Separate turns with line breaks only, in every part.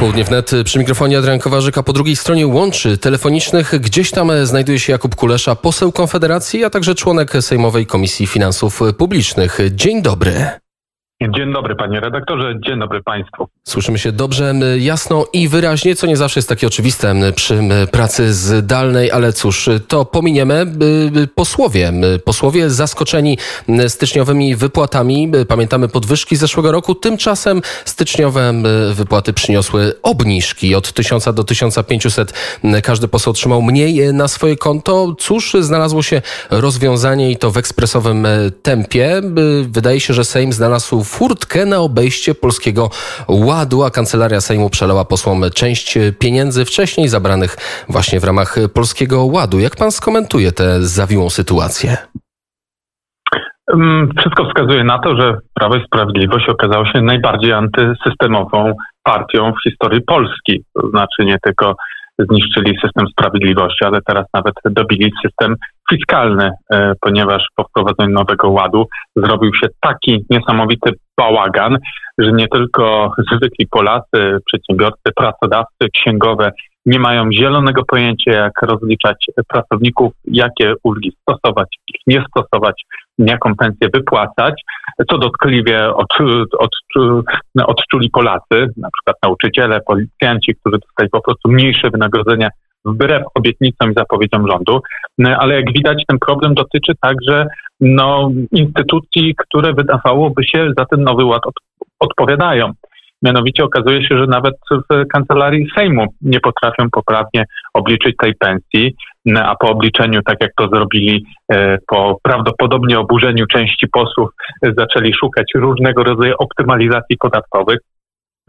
Południe wnet przy mikrofonie Adrian Kowarzyk, a po drugiej stronie łączy telefonicznych gdzieś tam znajduje się Jakub Kulesza, poseł Konfederacji, a także członek Sejmowej Komisji Finansów Publicznych. Dzień dobry.
Dzień dobry panie redaktorze, dzień dobry państwu.
Słyszymy się dobrze, jasno i wyraźnie, co nie zawsze jest takie oczywiste przy pracy zdalnej, ale cóż, to pominiemy. Posłowie, posłowie zaskoczeni styczniowymi wypłatami, pamiętamy podwyżki z zeszłego roku, tymczasem styczniowe wypłaty przyniosły obniżki od 1000 do 1500. Każdy poseł otrzymał mniej na swoje konto. Cóż, znalazło się rozwiązanie i to w ekspresowym tempie. Wydaje się, że Sejm znalazł furtkę na obejście polskiego ładu, a kancelaria Sejmu przelała posłom część pieniędzy wcześniej zabranych właśnie w ramach polskiego ładu. Jak pan skomentuje tę zawiłą sytuację?
Mm, wszystko wskazuje na to, że Prawo i Sprawiedliwość okazało się najbardziej antysystemową partią w historii Polski. To znaczy nie tylko zniszczyli system sprawiedliwości, ale teraz nawet dobili system fiskalny, e, ponieważ po wprowadzeniu nowego ładu zrobił się taki niesamowity bałagan, że nie tylko zwykli Polacy, przedsiębiorcy, pracodawcy, księgowe nie mają zielonego pojęcia, jak rozliczać pracowników, jakie ulgi stosować, ich nie stosować, jaką pensję wypłacać, co dotkliwie od, od, odczuli Polacy, na przykład nauczyciele, policjanci, którzy dostali po prostu mniejsze wynagrodzenia wbrew obietnicom i zapowiedziom rządu. Ale jak widać, ten problem dotyczy także no, instytucji, które wydawałoby się za ten nowy ład od, odpowiadają. Mianowicie okazuje się, że nawet w kancelarii Sejmu nie potrafią poprawnie obliczyć tej pensji, a po obliczeniu, tak jak to zrobili e, po prawdopodobnie oburzeniu części posłów, zaczęli szukać różnego rodzaju optymalizacji podatkowych.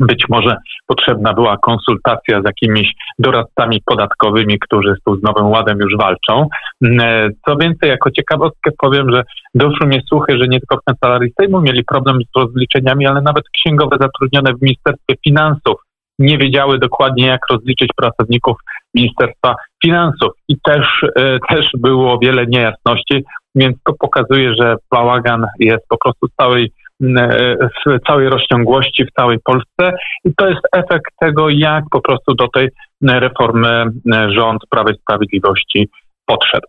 Być może potrzebna była konsultacja z jakimiś doradcami podatkowymi, którzy z, Nowym Ładem już walczą. E, co więcej, jako ciekawostkę powiem, że doszły mnie słuchy, że nie tylko w Kancelarii Sejmu mieli problem z rozliczeniami, ale nawet księgowe zatrudnione w Ministerstwie Finansów nie wiedziały dokładnie, jak rozliczyć pracowników Ministerstwa Finansów. I też, e, też było wiele niejasności, więc to pokazuje, że bałagan jest po prostu całej w całej rozciągłości w całej Polsce i to jest efekt tego, jak po prostu do tej reformy rząd Prawa i Sprawiedliwości podszedł.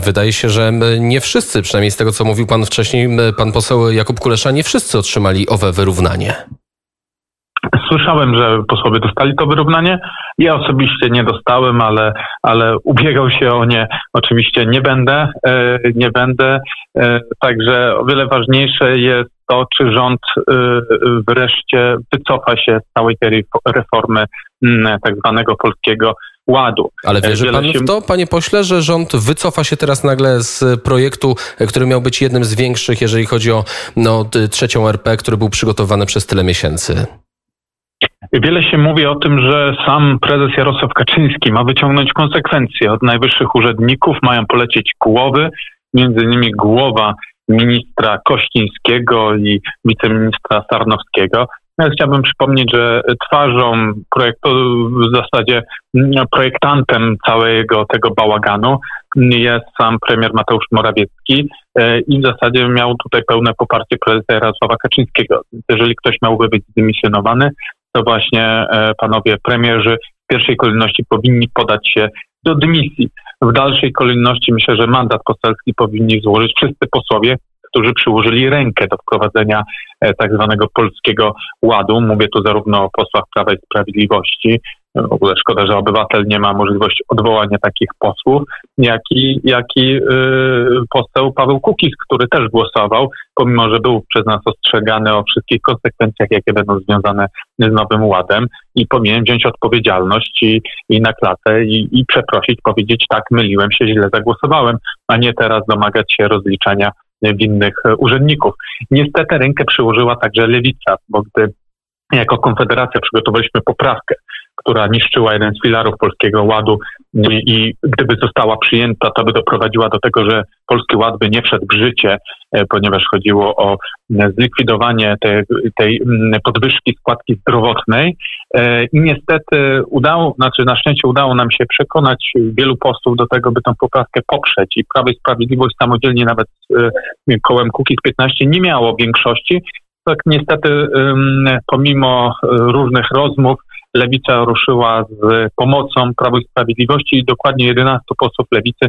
Wydaje się, że nie wszyscy, przynajmniej z tego, co mówił pan wcześniej, pan poseł Jakub Kulesza, nie wszyscy otrzymali owe wyrównanie.
Słyszałem, że posłowie dostali to wyrównanie. Ja osobiście nie dostałem, ale, ale ubiegał się o nie. Oczywiście nie będę, e, nie będę. E, także o wiele ważniejsze jest to, czy rząd e, wreszcie wycofa się z całej tej reformy tak zwanego polskiego ładu.
Ale wierzy pan w to, panie pośle, że rząd wycofa się teraz nagle z projektu, który miał być jednym z większych, jeżeli chodzi o no, trzecią RP, który był przygotowany przez tyle miesięcy?
Wiele się mówi o tym, że sam prezes Jarosław Kaczyński ma wyciągnąć konsekwencje od najwyższych urzędników, mają polecieć głowy, między innymi głowa ministra Kościńskiego i wiceministra Sarnowskiego. Ja chciałbym przypomnieć, że twarzą projektu, w zasadzie projektantem całego tego bałaganu jest sam premier Mateusz Morawiecki e, i w zasadzie miał tutaj pełne poparcie prezesa Jarosława Kaczyńskiego. Jeżeli ktoś miałby być zdymisjonowany, to właśnie e, panowie premierzy w pierwszej kolejności powinni podać się do dymisji. W dalszej kolejności myślę, że mandat poselski powinni złożyć wszyscy posłowie, którzy przyłożyli rękę do wprowadzenia e, tak zwanego polskiego ładu. Mówię tu zarówno o posłach Prawa i Sprawiedliwości, w ogóle szkoda, że obywatel nie ma możliwości odwołania takich posłów, jak i, jak i yy, poseł Paweł Kukiz, który też głosował, pomimo że był przez nas ostrzegany o wszystkich konsekwencjach, jakie będą związane z Nowym Ładem i powinien wziąć odpowiedzialność i, i na klatę i, i przeprosić, powiedzieć tak, myliłem się, źle zagłosowałem, a nie teraz domagać się rozliczania winnych urzędników. Niestety rękę przyłożyła także lewica, bo gdy jako Konfederacja przygotowaliśmy poprawkę, która niszczyła jeden z filarów Polskiego Ładu i gdyby została przyjęta, to by doprowadziła do tego, że Polski Ład by nie wszedł w życie, e, ponieważ chodziło o zlikwidowanie tej, tej podwyżki składki zdrowotnej. E, I niestety udało, znaczy na szczęście udało nam się przekonać wielu posłów do tego, by tę poprawkę poprzeć. I Prawo i Sprawiedliwość samodzielnie nawet e, kołem Kukiz 15 nie miało większości, tak niestety pomimo różnych rozmów Lewica ruszyła z pomocą Prawo i Sprawiedliwości i dokładnie 11 posłów Lewicy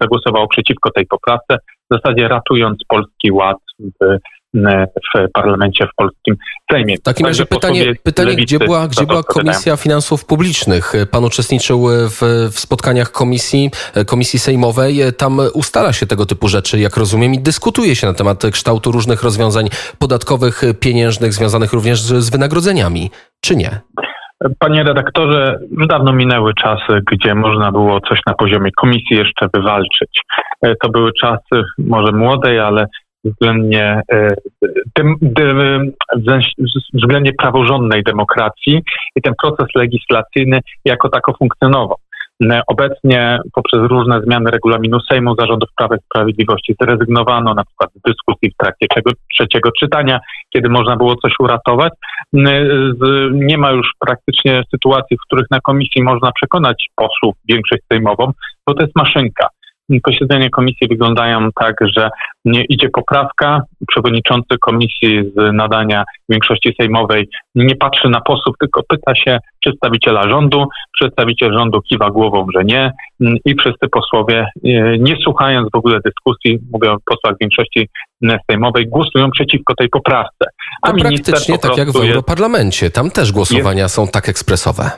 zagłosowało przeciwko tej poprawce, w zasadzie ratując polski ład w w parlamencie w polskim Sejmie.
W takim razie pytanie, pytanie gdzie była, gdzie była Komisja Finansów Publicznych? Pan uczestniczył w, w, spotkaniach komisji, komisji sejmowej. Tam ustala się tego typu rzeczy, jak rozumiem, i dyskutuje się na temat kształtu różnych rozwiązań podatkowych, pieniężnych, związanych również z, z wynagrodzeniami, czy nie?
Panie redaktorze, już dawno minęły czasy, gdzie można było coś na poziomie komisji jeszcze wywalczyć. To były czasy może młodej, ale względnie, e, dem, dem, względnie praworządnej demokracji i ten proces legislacyjny jako tako funkcjonował. E, obecnie poprzez różne zmiany regulaminu Sejmu Zarządów Prawa i Sprawiedliwości zrezygnowano na przykład z dyskusji w trakcie trzeciego czytania, kiedy można było coś uratować. Nie ma już praktycznie sytuacji, w których na komisji można przekonać posłów większość sejmową, bo to jest maszynka posiedzenia komisji wyglądają tak, że nie idzie poprawka, przewodniczący komisji z nadania większości sejmowej nie patrzy na posłów, tylko pyta się przedstawiciela rządu, przedstawiciel rządu kiwa głową, że nie i wszyscy posłowie, e, nie słuchając w ogóle dyskusji, mówię o posłach większości sejmowej, głosują przeciwko tej poprawce.
A to praktycznie tak jak w Europarlamencie, tam też głosowania jest... są tak ekspresowe.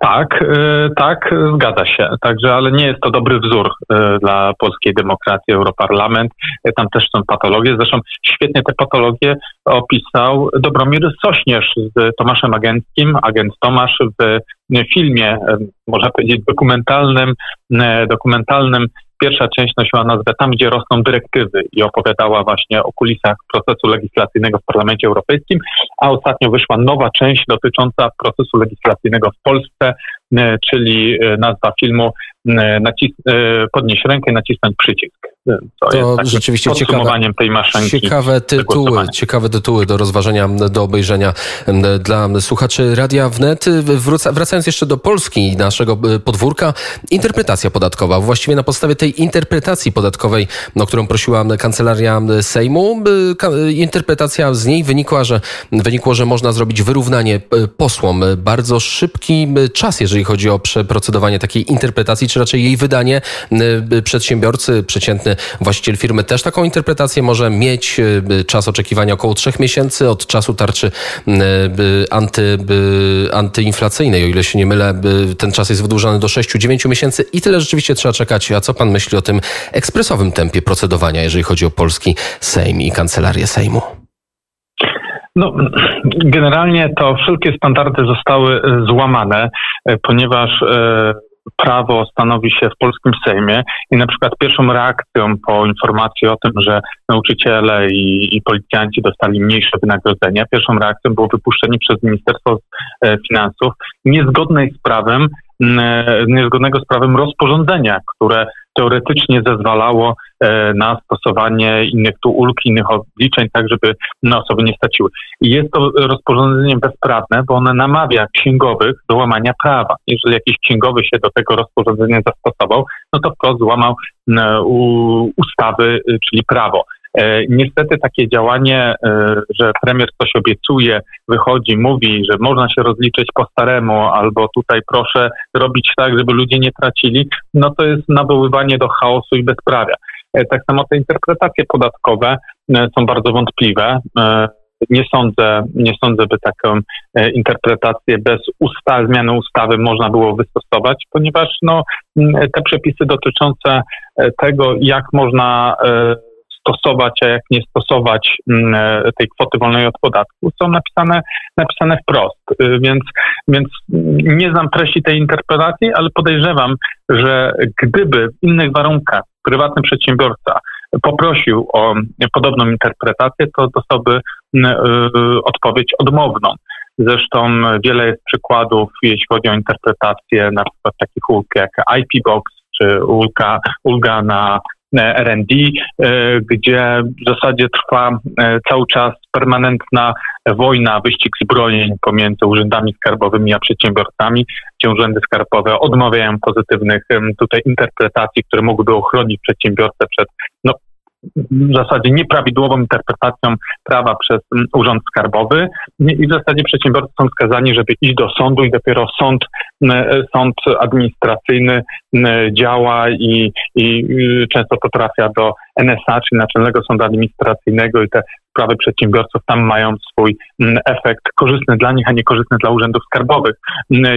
Tak, y, tak, zgadza się. Także, ale nie jest to dobry wzór y, dla polskiej demokracji, Europarlament. Y, tam też są patologie. Zresztą świetnie te patologie opisał Dobromir Sośnierz z Tomaszem Agenckim, agent Tomasz w filmie, można powiedzieć, dokumentalnym, dokumentalnym Pierwsza część nosiła nazwę Tam, gdzie rosną dyrektywy i opowiadała właśnie o kulisach procesu legislacyjnego w Parlamencie Europejskim, a ostatnio wyszła nowa część dotycząca procesu legislacyjnego w Polsce, e, czyli e, nazwa filmu e, Podnieś rękę, nacisnąć przycisk.
To, to jest rzeczywiście ciekawe,
tej maszynki.
Ciekawe tytuły, ciekawe tytuły do rozważenia, do obejrzenia dla słuchaczy Radia Wnet. Wróca, wracając jeszcze do Polski naszego podwórka, interpretacja podatkowa. Właściwie na podstawie tej interpretacji podatkowej, o którą prosiła Kancelaria Sejmu, interpretacja z niej wynikła, że, wynikło, że można zrobić wyrównanie posłom. Bardzo szybki czas, jeżeli chodzi o przeprocedowanie takiej interpretacji, czy raczej jej wydanie. Przedsiębiorcy, przeciętny właściciel firmy też taką interpretację może mieć. E, czas oczekiwania około trzech miesięcy od czasu tarczy anty, antyinflacyjnej. O ile się nie mylę, ten czas jest wydłużony do 6-9 miesięcy i tyle rzeczywiście trzeba czekać. A co pan myśli o tym ekspresowym tempie procedowania, jeżeli chodzi o polski Sejm i kancelarię Sejmu?
No, generalnie to wszelkie standardy zostały złamane, ponieważ e, prawo stanowi się w polskim Sejmie i na przykład pierwszą reakcją po informacji o tym, że nauczyciele i, i policjanci dostali mniejsze wynagrodzenia, pierwszą reakcją było wypuszczenie przez Ministerstwo e, Finansów niezgodnej z prawem, niezgodnego z prawem rozporządzenia, które teoretycznie zezwalało e, na stosowanie innych tu ulg, innych obliczeń, tak żeby osoby nie straciły. I jest to rozporządzenie bezprawne, bo ono namawia księgowych do łamania prawa. Jeżeli jakiś księgowy się do tego rozporządzenia zastosował, no to wprost złamał ustawy, czyli prawo. E, niestety takie działanie, e, że premier coś obiecuje, wychodzi, mówi, że można się rozliczyć po staremu, albo tutaj proszę robić tak, żeby ludzie nie tracili, no to jest nawoływanie do chaosu i bezprawia. E, tak samo te interpretacje podatkowe są bardzo wątpliwe. Nie sądzę, nie sądzę, by taką interpretację bez usta, zmiany ustawy można było wystosować, ponieważ no, te przepisy dotyczące tego, jak można stosować, a jak nie stosować mm, e, tej kwoty wolnej od podatku, są napisane, napisane wprost. Y, więc, więc nie znam treści tej interpretacji, ale podejrzewam, że gdyby w innych warunkach prywatny przedsiębiorca poprosił o podobną interpretację, to dostałby mm, y, odpowiedź odmowną. Zresztą wiele jest przykładów, jeśli chodzi o interpretację na przykład takich ulg jak IP Box czy ulga, ulga na R&D, e, gdzie w zasadzie trwa e, cały czas permanentna wojna, wyścig zbrojeń pomiędzy urzędami skarbowymi a przedsiębiorcami, gdzie urzędy skarbowe odmawiają pozytywnych tutaj interpretacji, które mogłyby ochronić przedsiębiorcę przed no, w zasadzie nieprawidłową interpretacją prawa przez Urząd Skarbowy i w zasadzie przedsiębiorcy są skazani, żeby iść do sądu i dopiero sąd, sąd administracyjny działa i, i często to trafia do NSA, czyli Naczelnego Sądu Administracyjnego i te sprawy przedsiębiorców tam mają swój efekt korzystny dla nich, a nie korzystny dla urzędów skarbowych.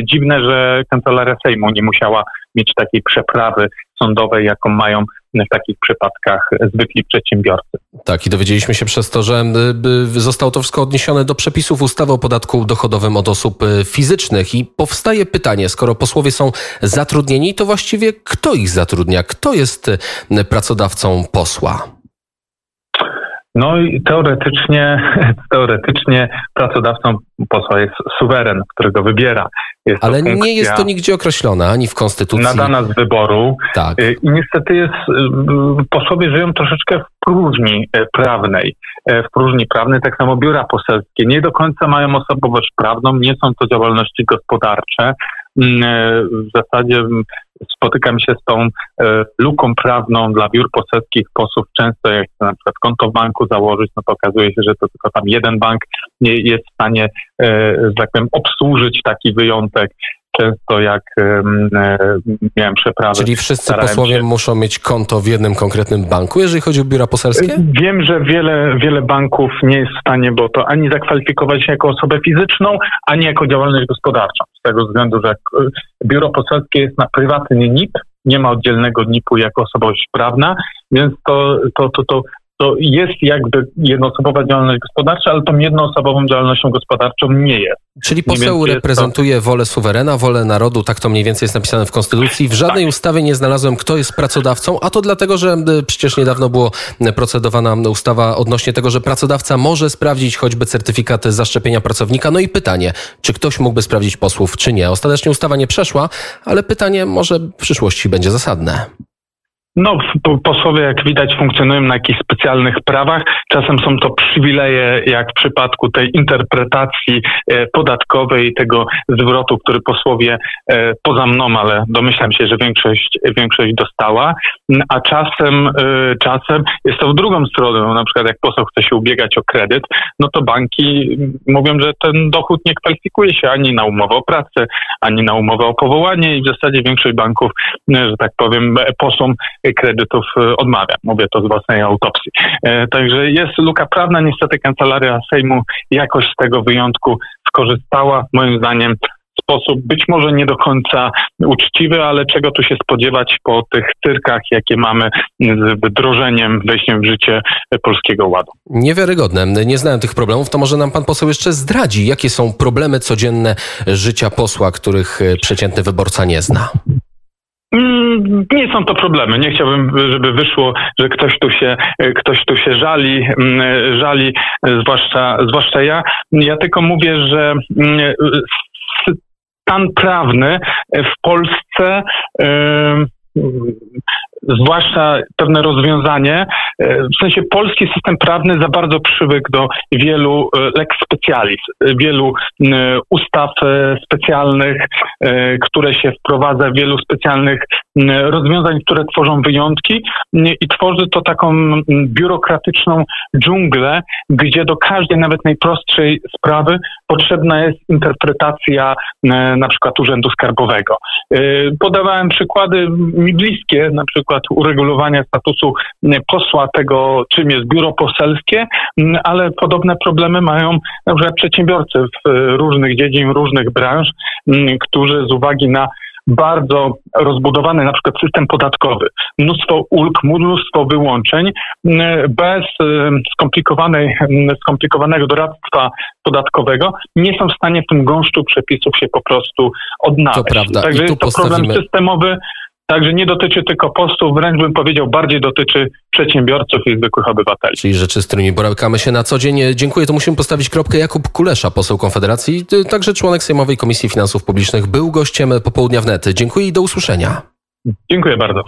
Dziwne, że Kancelaria Sejmu nie musiała mieć takiej przeprawy sądowej, jaką mają w takich przypadkach zwykli przedsiębiorcy.
Tak, i dowiedzieliśmy się przez to, że zostało to wszystko odniesione do przepisów ustawy o podatku dochodowym od osób y, fizycznych. I powstaje pytanie, skoro posłowie są zatrudnieni, to właściwie kto ich zatrudnia? Kto jest y, pracodawcą posła?
No i teoretycznie, teoretycznie pracodawcą posła jest suweren, którego wybiera.
Jest Ale nie jest to nigdzie określone, ani w Konstytucji.
Nadana z wyboru. Tak. Y, I niestety jest, y, posłowie żyją troszeczkę w próżni y, prawnej. W próżni prawnej, tak samo biura poselskie. Nie do końca mają osobowość prawną, nie są to działalności gospodarcze. Mm, w zasadzie spotykam się z tą e, luką prawną dla biur poselskich posłów. Często jak chcę na przykład konto w banku założyć, no to okazuje się, że to tylko tam jeden bank nie jest w stanie, e, że tak powiem, obsłużyć taki wyjątek często jak miałem przeprawy.
Czyli wszyscy posłowie się... muszą mieć konto w jednym konkretnym banku, jeżeli chodzi o biura poselskie?
Wiem, że wiele, wiele banków nie jest w stanie, bo to ani zakwalifikować się jako osobę fizyczną, ani jako działalność gospodarczą. Z tego względu, że e, biuro poselskie jest na prywatny NIP, nie ma oddzielnego NIP-u jako osobowość prawna, więc to, to, to, to to jest jakby jednoosobowa działalność gospodarcza, ale tą jednoosobową działalnością gospodarczą nie jest.
Czyli poseł reprezentuje to... wolę suwerena, wolę narodu, tak to mniej więcej jest napisane w Konstytucji. W żadnej tak. ustawie nie znalazłem, kto jest pracodawcą, a to dlatego, że e, przecież niedawno było procedowana ustawa odnośnie tego, że pracodawca może sprawdzić choćby certyfikat zaszczepienia pracownika. No i pytanie, czy ktoś mógłby sprawdzić posłów, czy nie. Ostatecznie ustawa nie przeszła, ale pytanie może w przyszłości będzie zasadne.
No, posłowie, jak widać, funkcjonują na jakichś specjalnych prawach. Czasem są to przywileje, jak w przypadku tej interpretacji e, podatkowej, tego zwrotu, który posłowie e, poza mną, ale domyślam się, że większość, większość dostała. A czasem, e, czasem jest to w drugą stronę. No, na przykład, jak poseł chce się ubiegać o kredyt, no to banki mówią, że ten dochód nie kwalifikuje się ani na umowę o pracę, ani na umowę o powołanie i w zasadzie większość banków, że tak powiem, posłom kredytów e, odmawia. Mówię to z własnej autopsji. E, także jest luka prawna. Niestety Kancelaria Sejmu jakoś z tego wyjątku skorzystała. Moim zdaniem sposób być może nie do końca uczciwy, ale czego tu się spodziewać po tych cyrkach, jakie mamy z wdrożeniem, wejściem w życie Polskiego Ładu.
Niewiarygodne. Nie znałem tych problemów. To może nam pan poseł jeszcze zdradzi, jakie są problemy codzienne życia posła, których przeciętny wyborca nie zna.
Mm, nie są to problemy. Nie chciałbym, żeby wyszło, że ktoś tu się, ktoś tu się żali, mm, żali, zwłaszcza, zwłaszcza ja. Ja tylko mówię, że mm, stan prawny w Polsce zwłaszcza pewne rozwiązanie, e, w sensie polski system prawny za bardzo przywykł do wielu e, lex specialis, wielu ustaw e, specjalnych, które się wprowadza, wielu specjalnych rozwiązań, które tworzą wyjątki i tworzy to taką biurokratyczną dżunglę, gdzie do każdej, nawet najprostszej sprawy potrzebna jest interpretacja na przykład Urzędu Skarbowego. Podawałem przykłady mi bliskie, na przykład przykład uregulowania statusu posła tego, czym jest biuro poselskie, ale podobne problemy mają na przykład przedsiębiorcy w różnych dziedzin, różnych branż, którzy z uwagi na bardzo rozbudowany na przykład system podatkowy, mnóstwo ulg, mnóstwo wyłączeń, bez skomplikowanej, skomplikowanego doradztwa podatkowego nie są w stanie w tym gąszczu przepisów się po prostu odnaleźć. To
prawda.
Także jest to postawimy... problem systemowy, Także nie dotyczy tylko postów, wręcz bym powiedział, bardziej dotyczy przedsiębiorców i zwykłych obywateli.
Czyli rzeczy, z którymi borykamy się na co dzień. Dziękuję, to musimy postawić kropkę. Jakub Kulesza, poseł Konfederacji, także członek Sejmowej Komisji Finansów Publicznych, był gościem popołudnia wnet. Dziękuję i do usłyszenia.
Dziękuję bardzo.